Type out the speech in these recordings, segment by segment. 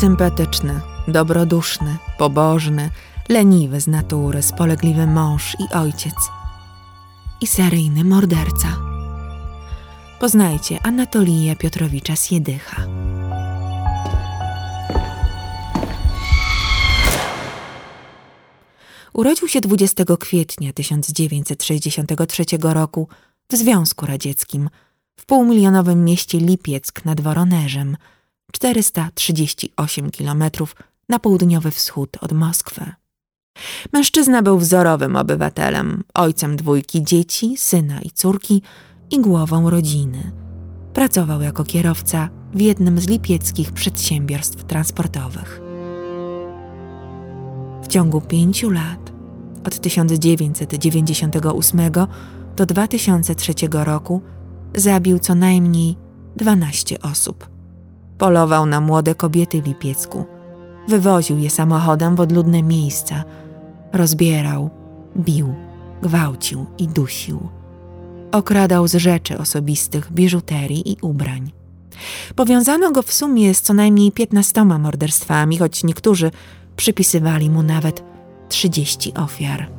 Sympatyczny, dobroduszny, pobożny, leniwy z natury, spolegliwy mąż i ojciec. I seryjny morderca. Poznajcie Anatolija Piotrowicza Siedycha. Urodził się 20 kwietnia 1963 roku w Związku Radzieckim, w półmilionowym mieście Lipieck nad Woronerzem, 438 km na południowy wschód od Moskwy. Mężczyzna był wzorowym obywatelem, ojcem dwójki dzieci, syna i córki i głową rodziny. Pracował jako kierowca w jednym z lipieckich przedsiębiorstw transportowych. W ciągu pięciu lat, od 1998 do 2003 roku, zabił co najmniej 12 osób. Polował na młode kobiety w Lipiecku. Wywoził je samochodem w odludne miejsca. Rozbierał, bił, gwałcił i dusił. Okradał z rzeczy osobistych, biżuterii i ubrań. Powiązano go w sumie z co najmniej piętnastoma morderstwami, choć niektórzy przypisywali mu nawet 30 ofiar.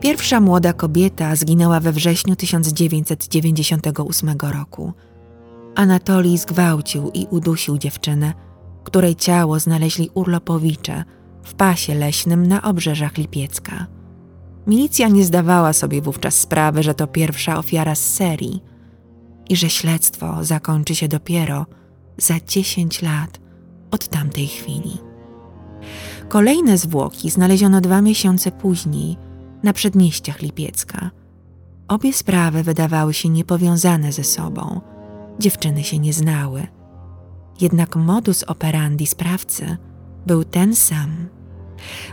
Pierwsza młoda kobieta zginęła we wrześniu 1998 roku. Anatolij zgwałcił i udusił dziewczynę, której ciało znaleźli urlopowicze w pasie leśnym na obrzeżach Lipiecka. Milicja nie zdawała sobie wówczas sprawy, że to pierwsza ofiara z serii i że śledztwo zakończy się dopiero za 10 lat od tamtej chwili. Kolejne zwłoki znaleziono dwa miesiące później na przedmieściach Lipiecka. Obie sprawy wydawały się niepowiązane ze sobą. Dziewczyny się nie znały. Jednak modus operandi sprawcy był ten sam.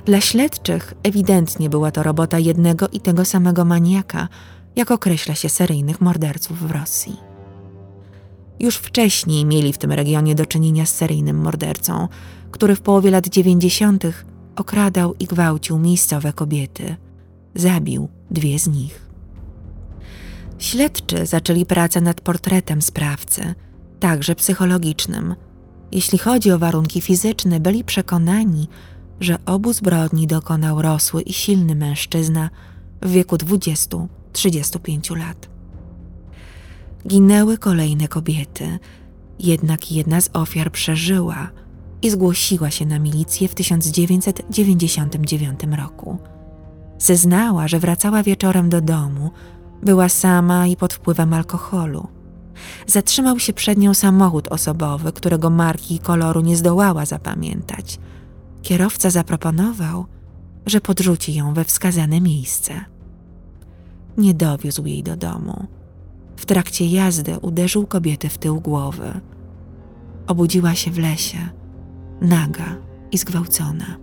Dla śledczych ewidentnie była to robota jednego i tego samego maniaka, jak określa się seryjnych morderców w Rosji. Już wcześniej mieli w tym regionie do czynienia z seryjnym mordercą, który w połowie lat dziewięćdziesiątych okradał i gwałcił miejscowe kobiety. Zabił dwie z nich. Śledczy zaczęli pracę nad portretem sprawcy, także psychologicznym. Jeśli chodzi o warunki fizyczne, byli przekonani, że obu zbrodni dokonał rosły i silny mężczyzna w wieku 20-35 lat. Ginęły kolejne kobiety, jednak jedna z ofiar przeżyła i zgłosiła się na milicję w 1999 roku. Zeznała, że wracała wieczorem do domu, była sama i pod wpływem alkoholu. Zatrzymał się przed nią samochód osobowy, którego marki i koloru nie zdołała zapamiętać. Kierowca zaproponował, że podrzuci ją we wskazane miejsce. Nie dowiózł jej do domu. W trakcie jazdy uderzył kobietę w tył głowy. Obudziła się w lesie, naga i zgwałcona.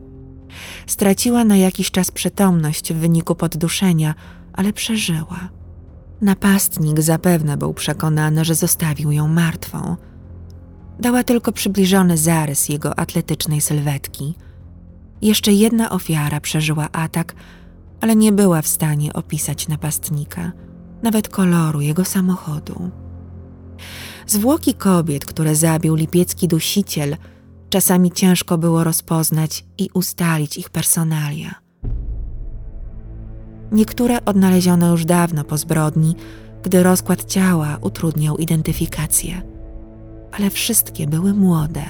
Straciła na jakiś czas przytomność w wyniku podduszenia, ale przeżyła. Napastnik zapewne był przekonany, że zostawił ją martwą. Dała tylko przybliżony zarys jego atletycznej sylwetki. Jeszcze jedna ofiara przeżyła atak, ale nie była w stanie opisać napastnika, nawet koloru jego samochodu. Zwłoki kobiet, które zabił lipiecki dusiciel, czasami ciężko było rozpoznać i ustalić ich personalia. Niektóre odnaleziono już dawno po zbrodni, gdy rozkład ciała utrudniał identyfikację. Ale wszystkie były młode.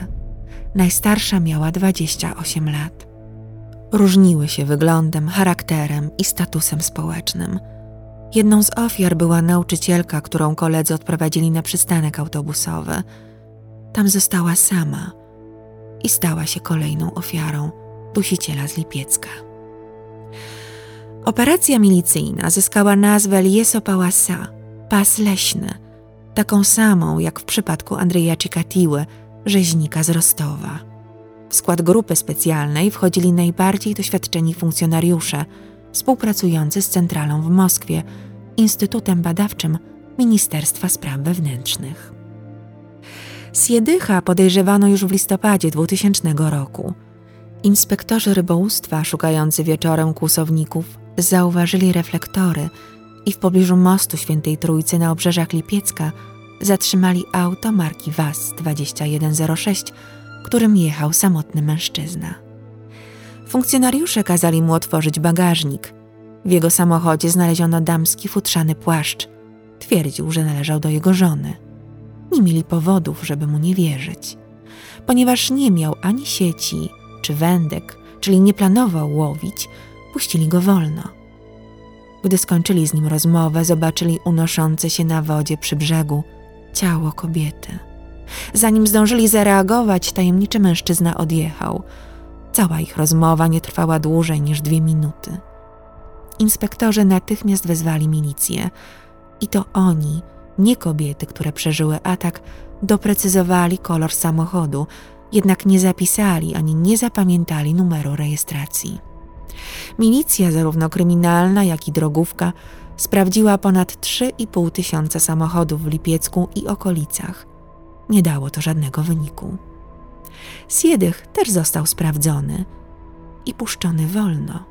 Najstarsza miała 28 lat. Różniły się wyglądem, charakterem i statusem społecznym. Jedną z ofiar była nauczycielka, którą koledzy odprowadzili na przystanek autobusowy. Tam została sama i stała się kolejną ofiarą dusiciela z Lipiecka. Operacja milicyjna zyskała nazwę Lieso Pałasa, pas leśny, taką samą jak w przypadku Andrzeja Cikatiły, rzeźnika z Rostowa. W skład grupy specjalnej wchodzili najbardziej doświadczeni funkcjonariusze współpracujący z centralą w Moskwie, Instytutem Badawczym Ministerstwa Spraw Wewnętrznych. Siedycha podejrzewano już w listopadzie 2000 roku. Inspektorzy rybołówstwa szukający wieczorem kłusowników zauważyli reflektory i w pobliżu mostu Świętej Trójcy na obrzeżach Lipiecka zatrzymali auto marki WAZ 2106, którym jechał samotny mężczyzna. Funkcjonariusze kazali mu otworzyć bagażnik. W jego samochodzie znaleziono damski futrzany płaszcz. Twierdził, że należał do jego żony. Nie mieli powodów, żeby mu nie wierzyć. Ponieważ nie miał ani sieci czy wędek, czyli nie planował łowić, puścili go wolno. Gdy skończyli z nim rozmowę, zobaczyli unoszące się na wodzie przy brzegu ciało kobiety. Zanim zdążyli zareagować, tajemniczy mężczyzna odjechał. Cała ich rozmowa nie trwała dłużej niż dwie minuty. Inspektorzy natychmiast wezwali milicję i to oni, nie kobiety, które przeżyły atak, doprecyzowali kolor samochodu, jednak nie zapisali ani nie zapamiętali numeru rejestracji. Milicja, zarówno kryminalna, jak i drogówka, sprawdziła ponad 3,5 tysiąca samochodów w Lipiecku i okolicach. Nie dało to żadnego wyniku. Siedych też został sprawdzony i puszczony wolno.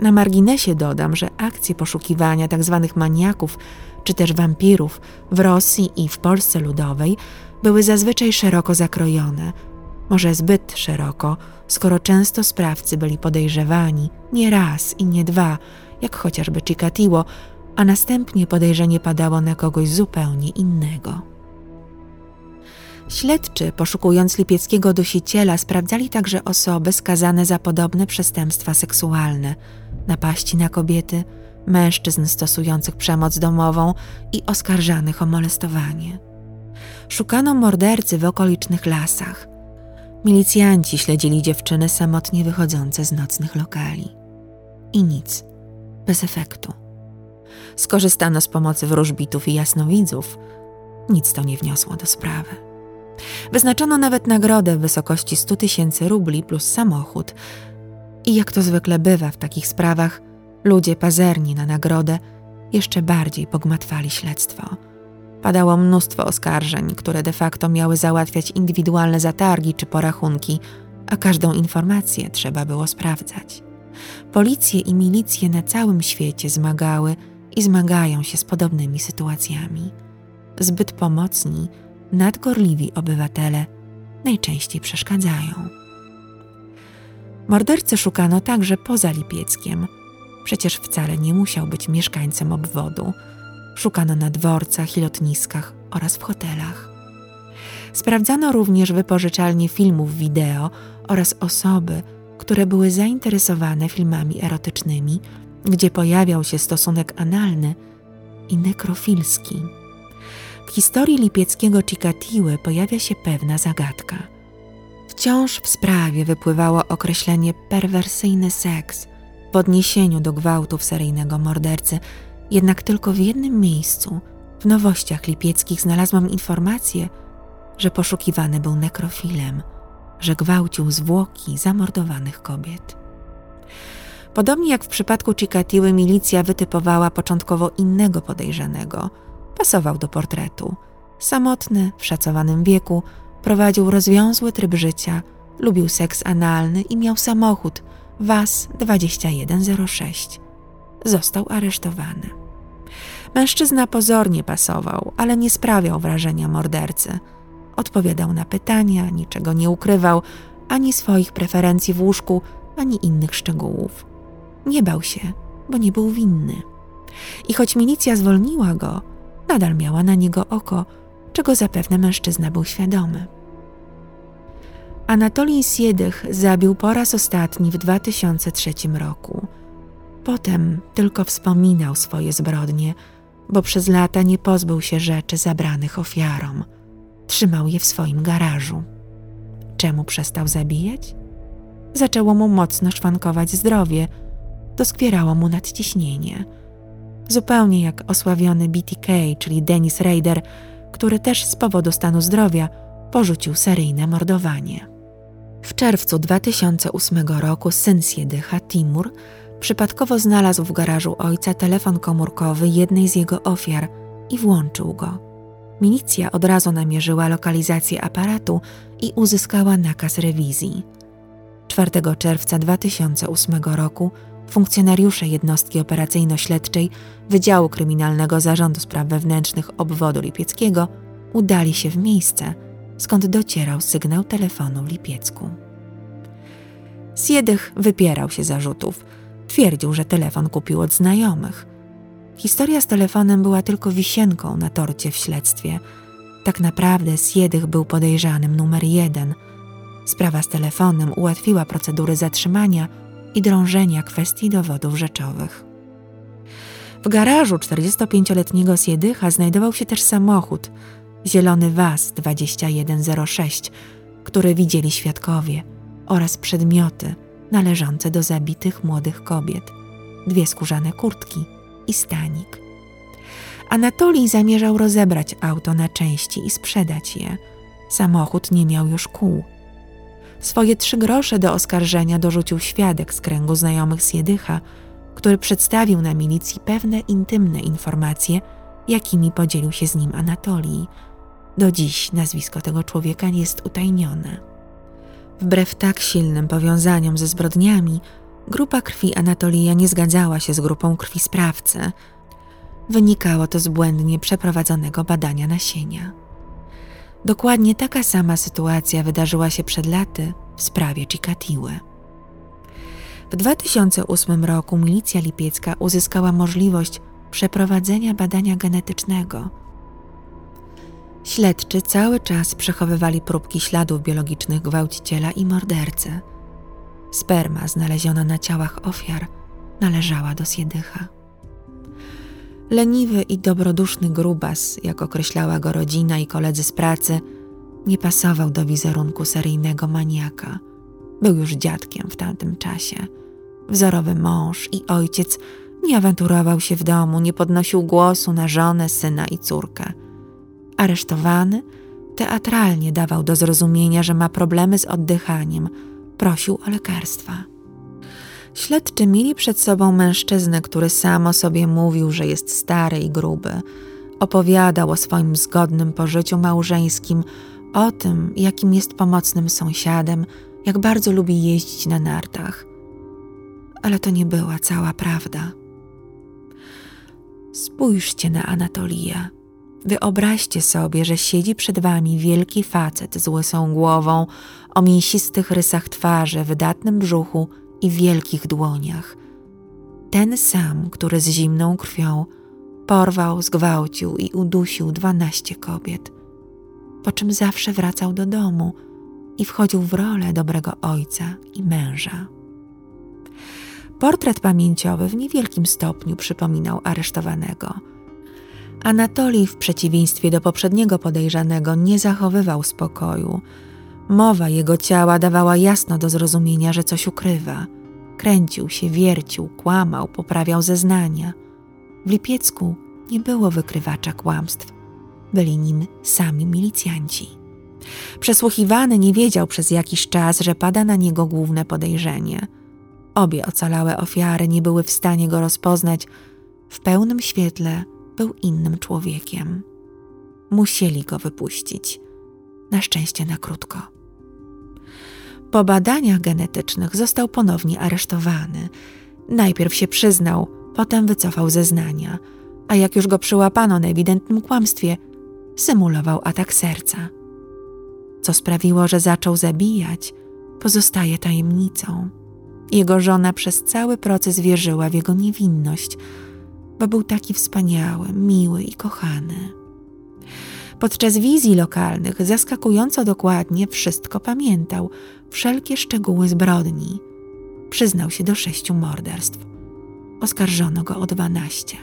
Na marginesie dodam, że akcje poszukiwania tzw. Tak maniaków czy też wampirów w Rosji i w Polsce Ludowej były zazwyczaj szeroko zakrojone, może zbyt szeroko, skoro często sprawcy byli podejrzewani nie raz i nie dwa, jak chociażby Chikatilo, a następnie podejrzenie padało na kogoś zupełnie innego. Śledczy, poszukując lipieckiego dusiciela, sprawdzali także osoby skazane za podobne przestępstwa seksualne, napaści na kobiety, mężczyzn stosujących przemoc domową i oskarżanych o molestowanie. Szukano mordercy w okolicznych lasach. Milicjanci śledzili dziewczyny samotnie wychodzące z nocnych lokali. I nic, bez efektu. Skorzystano z pomocy wróżbitów i jasnowidzów. Nic to nie wniosło do sprawy. Wyznaczono nawet nagrodę w wysokości 100 tysięcy rubli plus samochód. I jak to zwykle bywa w takich sprawach, ludzie pazerni na nagrodę jeszcze bardziej pogmatwali śledztwo. Padało mnóstwo oskarżeń, które de facto miały załatwiać indywidualne zatargi czy porachunki, a każdą informację trzeba było sprawdzać. Policje i milicje na całym świecie zmagały i zmagają się z podobnymi sytuacjami. Zbyt pomocni, nadgorliwi obywatele najczęściej przeszkadzają. Mordercy szukano także poza Lipieckiem. Przecież wcale nie musiał być mieszkańcem obwodu. Szukano na dworcach i lotniskach oraz w hotelach. Sprawdzano również wypożyczalnie filmów wideo oraz osoby, które były zainteresowane filmami erotycznymi, gdzie pojawiał się stosunek analny i nekrofilski. W historii lipieckiego Chikatiły pojawia się pewna zagadka. Wciąż w sprawie wypływało określenie perwersyjny seks w odniesieniu do gwałtów seryjnego mordercy, jednak tylko w jednym miejscu, w nowościach lipieckich, znalazłam informację, że poszukiwany był nekrofilem, że gwałcił zwłoki zamordowanych kobiet. Podobnie jak w przypadku Chikatiły, milicja wytypowała początkowo innego podejrzanego. Pasował do portretu. Samotny, w szacowanym wieku, prowadził rozwiązły tryb życia, lubił seks analny i miał samochód WAZ 2106. Został aresztowany. Mężczyzna pozornie pasował, ale nie sprawiał wrażenia mordercy. Odpowiadał na pytania, niczego nie ukrywał, ani swoich preferencji w łóżku, ani innych szczegółów. Nie bał się, bo nie był winny. I choć milicja zwolniła go, nadal miała na niego oko, czego zapewne mężczyzna był świadomy. Anatolij Siedych zabił po raz ostatni w 2003 roku. Potem tylko wspominał swoje zbrodnie, bo przez lata nie pozbył się rzeczy zabranych ofiarom. Trzymał je w swoim garażu. Czemu przestał zabijać? Zaczęło mu mocno szwankować zdrowie – doskwierało mu nadciśnienie. Zupełnie jak osławiony BTK, czyli Dennis Rader, który też z powodu stanu zdrowia porzucił seryjne mordowanie. W czerwcu 2008 roku syn Siedycha, Timur, przypadkowo znalazł w garażu ojca telefon komórkowy jednej z jego ofiar i włączył go. Milicja od razu namierzyła lokalizację aparatu i uzyskała nakaz rewizji. 4 czerwca 2008 roku funkcjonariusze jednostki operacyjno-śledczej Wydziału Kryminalnego Zarządu Spraw Wewnętrznych obwodu lipieckiego udali się w miejsce, skąd docierał sygnał telefonu w Lipiecku. Siedych wypierał się zarzutów. Twierdził, że telefon kupił od znajomych. Historia z telefonem była tylko wisienką na torcie w śledztwie. Tak naprawdę Siedych był podejrzanym numer jeden. Sprawa z telefonem ułatwiła procedury zatrzymania i drążenia kwestii dowodów rzeczowych. W garażu 45-letniego Siedycha znajdował się też samochód, zielony Was 2106, który widzieli świadkowie oraz przedmioty należące do zabitych młodych kobiet, dwie skórzane kurtki i stanik. Anatolij zamierzał rozebrać auto na części i sprzedać je. Samochód nie miał już kół. Swoje trzy grosze do oskarżenia dorzucił świadek z kręgu znajomych Siedycha, który przedstawił na milicji pewne intymne informacje, jakimi podzielił się z nim Anatolii. Do dziś nazwisko tego człowieka jest utajnione. Wbrew tak silnym powiązaniom ze zbrodniami, grupa krwi Anatolija nie zgadzała się z grupą krwi sprawcy. Wynikało to z błędnie przeprowadzonego badania nasienia. Dokładnie taka sama sytuacja wydarzyła się przed laty w sprawie Chikatiły. W 2008 roku milicja lipiecka uzyskała możliwość przeprowadzenia badania genetycznego. Śledczy cały czas przechowywali próbki śladów biologicznych gwałciciela i mordercy. Sperma znaleziona na ciałach ofiar należała do Siedycha. Leniwy i dobroduszny grubas, jak określała go rodzina i koledzy z pracy, nie pasował do wizerunku seryjnego maniaka. Był już dziadkiem w tamtym czasie. Wzorowy mąż i ojciec nie awanturował się w domu, nie podnosił głosu na żonę, syna i córkę. Aresztowany, teatralnie dawał do zrozumienia, że ma problemy z oddychaniem, prosił o lekarstwa. Śledczy mieli przed sobą mężczyznę, który sam o sobie mówił, że jest stary i gruby. Opowiadał o swoim zgodnym pożyciu małżeńskim, o tym, jakim jest pomocnym sąsiadem, jak bardzo lubi jeździć na nartach. Ale to nie była cała prawda. Spójrzcie na Anatolię. Wyobraźcie sobie, że siedzi przed wami wielki facet z łysą głową, o mięsistych rysach twarzy, wydatnym brzuchu i wielkich dłoniach. Ten sam, który z zimną krwią porwał, zgwałcił i udusił dwanaście kobiet, po czym zawsze wracał do domu i wchodził w rolę dobrego ojca i męża. Portret pamięciowy w niewielkim stopniu przypominał aresztowanego. Anatolij, w przeciwieństwie do poprzedniego podejrzanego, nie zachowywał spokoju. Mowa jego ciała dawała jasno do zrozumienia, że coś ukrywa. Kręcił się, wiercił, kłamał, poprawiał zeznania. W Lipiecku nie było wykrywacza kłamstw. Byli nim sami milicjanci. Przesłuchiwany nie wiedział przez jakiś czas, że pada na niego główne podejrzenie – Obie ocalałe ofiary nie były w stanie go rozpoznać. W pełnym świetle był innym człowiekiem. Musieli go wypuścić. Na szczęście na krótko. Po badaniach genetycznych został ponownie aresztowany. Najpierw się przyznał, potem wycofał zeznania, a jak już go przyłapano na ewidentnym kłamstwie, symulował atak serca. Co sprawiło, że zaczął zabijać, pozostaje tajemnicą. Jego żona przez cały proces wierzyła w jego niewinność, bo był taki wspaniały, miły i kochany. Podczas wizji lokalnych zaskakująco dokładnie wszystko pamiętał, wszelkie szczegóły zbrodni. Przyznał się do sześciu morderstw. Oskarżono go o dwanaście.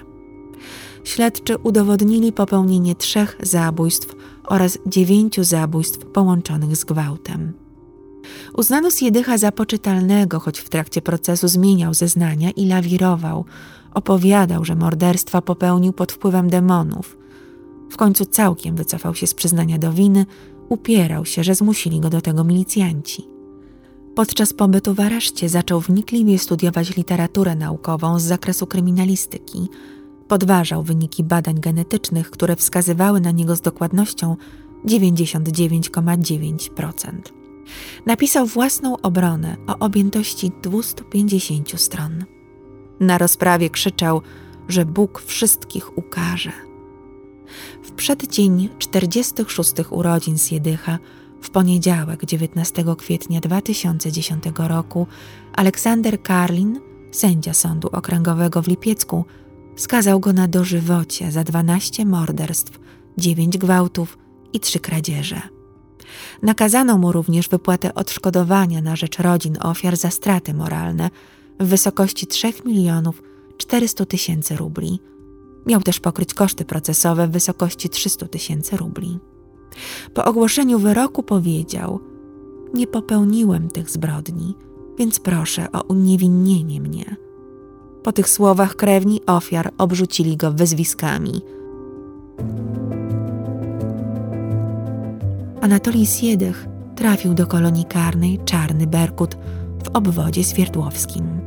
Śledczy udowodnili popełnienie trzech zabójstw oraz dziewięciu zabójstw połączonych z gwałtem. Uznano Siedycha za poczytalnego, choć w trakcie procesu zmieniał zeznania i lawirował. Opowiadał, że morderstwa popełnił pod wpływem demonów. W końcu całkiem wycofał się z przyznania do winy, upierał się, że zmusili go do tego milicjanci. Podczas pobytu w areszcie zaczął wnikliwie studiować literaturę naukową z zakresu kryminalistyki. Podważał wyniki badań genetycznych, które wskazywały na niego z dokładnością 99,9%. Napisał własną obronę o objętości 250 stron. Na rozprawie krzyczał, że Bóg wszystkich ukaże. W przeddzień 46 urodzin Siedycha, w poniedziałek 19 kwietnia 2010 roku, Aleksander Karlin, sędzia Sądu Okręgowego w Lipiecku, skazał go na dożywocie za 12 morderstw, 9 gwałtów i 3 kradzieże. Nakazano mu również wypłatę odszkodowania na rzecz rodzin ofiar za straty moralne w wysokości 3 milionów 400 tysięcy rubli. Miał też pokryć koszty procesowe w wysokości 300 tysięcy rubli. Po ogłoszeniu wyroku powiedział: Nie popełniłem tych zbrodni, więc proszę o uniewinnienie mnie. Po tych słowach krewni ofiar obrzucili go wyzwiskami. Anatolij Siedych trafił do kolonii karnej Czarny Berkut w obwodzie Swierdłowskim.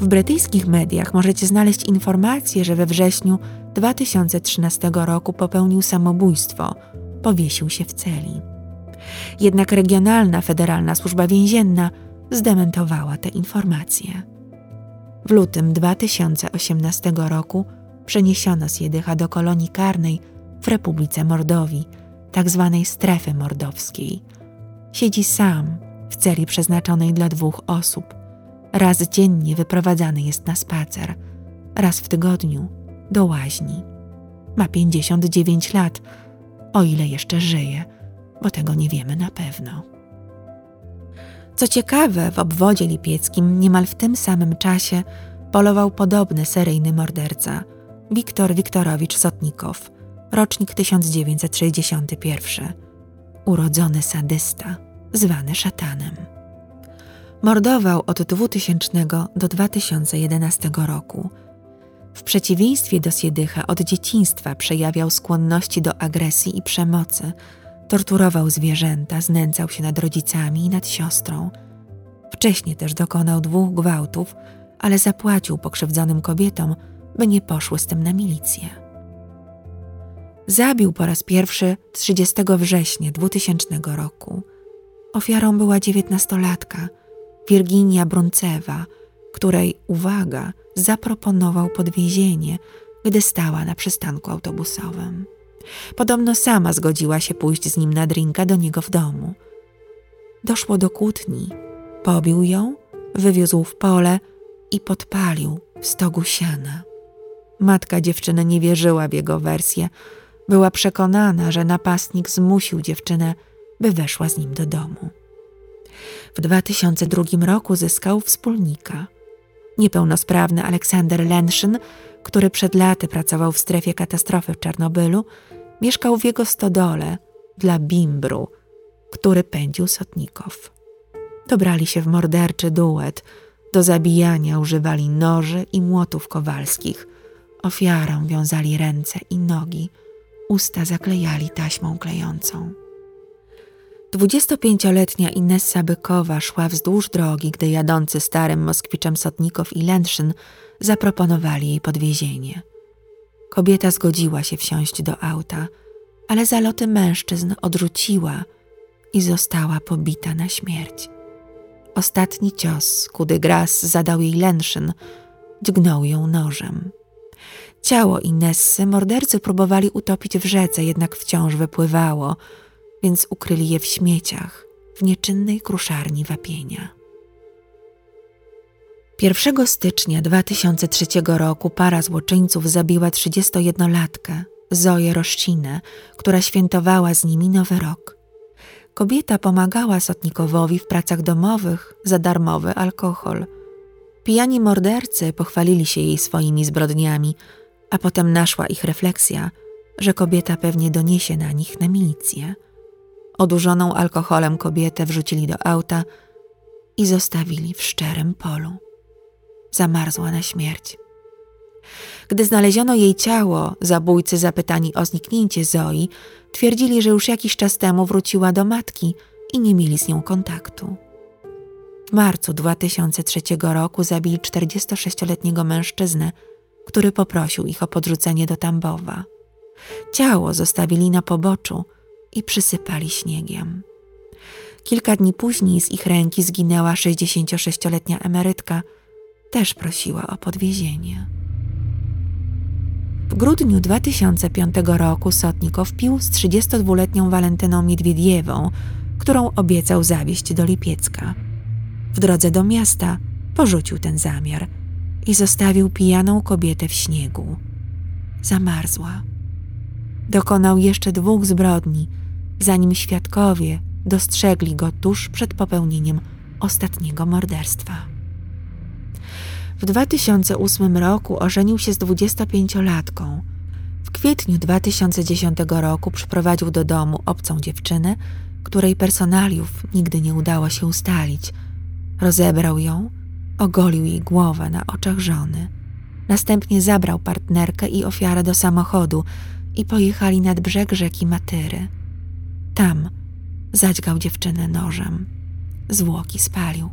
W brytyjskich mediach możecie znaleźć informację, że we wrześniu 2013 roku popełnił samobójstwo, powiesił się w celi. Jednak regionalna federalna służba więzienna zdementowała te informacje. W lutym 2018 roku przeniesiono Siedycha do kolonii karnej w Republice Mordowii, tzw. Tak strefy mordowskiej. Siedzi sam w celi przeznaczonej dla dwóch osób. Raz dziennie wyprowadzany jest na spacer, raz w tygodniu do łaźni. Ma 59 lat, o ile jeszcze żyje, bo tego nie wiemy na pewno. Co ciekawe, w obwodzie lipieckim niemal w tym samym czasie polował podobny seryjny morderca Wiktor Wiktorowicz Sotnikow, rocznik 1961, urodzony sadysta, zwany szatanem. Mordował od 2000 do 2011 roku. W przeciwieństwie do Siedycha od dzieciństwa przejawiał skłonności do agresji i przemocy – Torturował zwierzęta, znęcał się nad rodzicami i nad siostrą. Wcześniej też dokonał dwóch gwałtów, ale zapłacił pokrzywdzonym kobietom, by nie poszły z tym na milicję. Zabił po raz pierwszy 30 września 2000 roku. Ofiarą była dziewiętnastolatka Wirginia Bruncewa, której, uwaga, zaproponował podwiezienie, gdy stała na przystanku autobusowym. Podobno sama zgodziła się pójść z nim na drinka do niego w domu. Doszło do kłótni. Pobił ją, wywiózł w pole i podpalił w stogu siana. Matka dziewczyny nie wierzyła w jego wersję. Była przekonana, że napastnik zmusił dziewczynę, by weszła z nim do domu. W 2002 roku zyskał wspólnika. Niepełnosprawny Aleksander Lenszyn który przed laty pracował w strefie katastrofy w Czarnobylu, mieszkał w jego stodole dla Bimbru, który pędził Sotnikow. Dobrali się w morderczy duet. Do zabijania używali noży i młotów kowalskich. Ofiarą wiązali ręce i nogi, usta zaklejali taśmą klejącą. 25-letnia Inessa Bykowa szła wzdłuż drogi, gdy jadący starym Moskwiczem Sotnikow i Lenszyn zaproponowali jej podwiezienie. Kobieta zgodziła się wsiąść do auta, ale zaloty mężczyzn odrzuciła i została pobita na śmierć. Ostatni cios, kudy gras zadał jej Lenszyn, dźgnął ją nożem. Ciało Inessy mordercy próbowali utopić w rzece, jednak wciąż wypływało, więc ukryli je w śmieciach, w nieczynnej kruszarni wapienia. 1 stycznia 2003 roku para złoczyńców zabiła 31-latkę, Zoję Roszcinę, która świętowała z nimi Nowy Rok. Kobieta pomagała Sotnikowowi w pracach domowych za darmowy alkohol. Pijani mordercy pochwalili się jej swoimi zbrodniami, a potem naszła ich refleksja, że kobieta pewnie doniesie na nich na milicję. Odurzoną alkoholem kobietę wrzucili do auta i zostawili w szczerym polu zamarzła na śmierć. Gdy znaleziono jej ciało, zabójcy zapytani o zniknięcie Zoi twierdzili, że już jakiś czas temu wróciła do matki i nie mieli z nią kontaktu. W marcu 2003 roku zabili 46-letniego mężczyznę, który poprosił ich o podrzucenie do Tambowa. Ciało zostawili na poboczu i przysypali śniegiem. Kilka dni później z ich ręki zginęła 66-letnia emerytka – też prosiła o podwiezienie. W grudniu 2005 roku Sotnikow pił z 32-letnią Walentyną Miedwiediewą, którą obiecał zawieźć do Lipiecka. W drodze do miasta porzucił ten zamiar i zostawił pijaną kobietę w śniegu. Zamarzła. Dokonał jeszcze dwóch zbrodni, zanim świadkowie dostrzegli go tuż przed popełnieniem ostatniego morderstwa. W 2008 roku ożenił się z 25-latką. W kwietniu 2010 roku przyprowadził do domu obcą dziewczynę, której personaliów nigdy nie udało się ustalić. Rozebrał ją, ogolił jej głowę na oczach żony. Następnie zabrał partnerkę i ofiarę do samochodu i pojechali nad brzeg rzeki Matyry. Tam zadźgał dziewczynę nożem. Zwłoki spalił.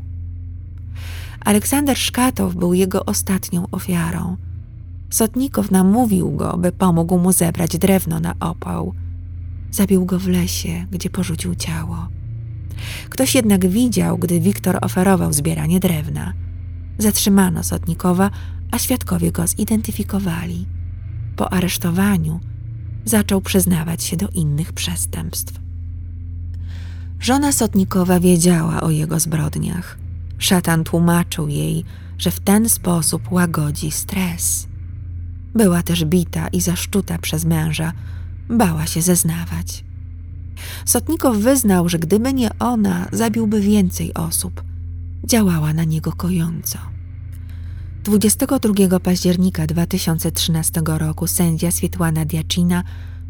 Aleksander Szkatow był jego ostatnią ofiarą. Sotnikow namówił go, by pomógł mu zebrać drewno na opał. Zabił go w lesie, gdzie porzucił ciało. Ktoś jednak widział, gdy Wiktor oferował zbieranie drewna. Zatrzymano Sotnikowa, a świadkowie go zidentyfikowali. Po aresztowaniu zaczął przyznawać się do innych przestępstw. Żona Sotnikowa wiedziała o jego zbrodniach. Szatan tłumaczył jej, że w ten sposób łagodzi stres. Była też bita i zaszczuta przez męża, bała się zeznawać. Sotnikow wyznał, że gdyby nie ona, zabiłby więcej osób. Działała na niego kojąco. 22 października 2013 roku sędzia Swietłana Diacina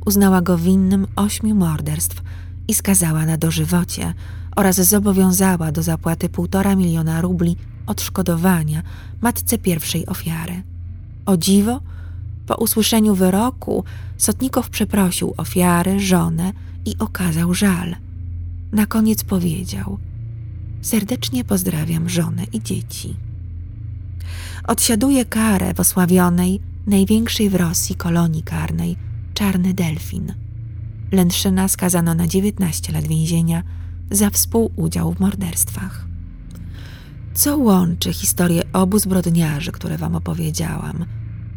uznała go winnym ośmiu morderstw i skazała na dożywocie oraz zobowiązała do zapłaty półtora miliona rubli odszkodowania matce pierwszej ofiary. O dziwo, po usłyszeniu wyroku Sotnikow przeprosił ofiary, żonę i okazał żal. Na koniec powiedział: Serdecznie pozdrawiam żonę i dzieci. Odsiaduje karę w osławionej, największej w Rosji kolonii karnej Czarny Delfin. Lędszyna skazano na 19 lat więzienia za współudział w morderstwach. Co łączy historię obu zbrodniarzy, które wam opowiedziałam?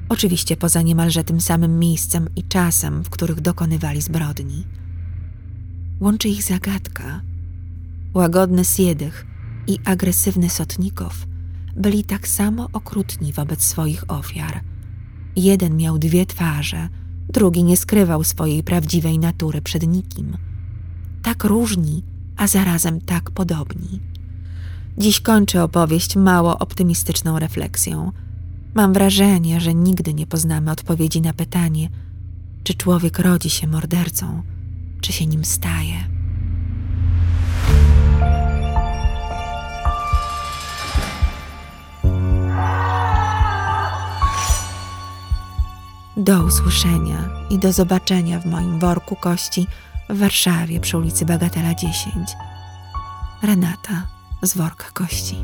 Oczywiście poza niemalże tym samym miejscem i czasem, w których dokonywali zbrodni. Łączy ich zagadka. Łagodny Siedych i agresywny Sotnikow byli tak samo okrutni wobec swoich ofiar. Jeden miał dwie twarze, drugi nie skrywał swojej prawdziwej natury przed nikim. Tak różni, a zarazem tak podobni. Dziś kończę opowieść mało optymistyczną refleksją. Mam wrażenie, że nigdy nie poznamy odpowiedzi na pytanie, czy człowiek rodzi się mordercą, czy się nim staje. Do usłyszenia i do zobaczenia w moim worku kości w Warszawie przy ulicy Bagatela 10. Renata z worka kości.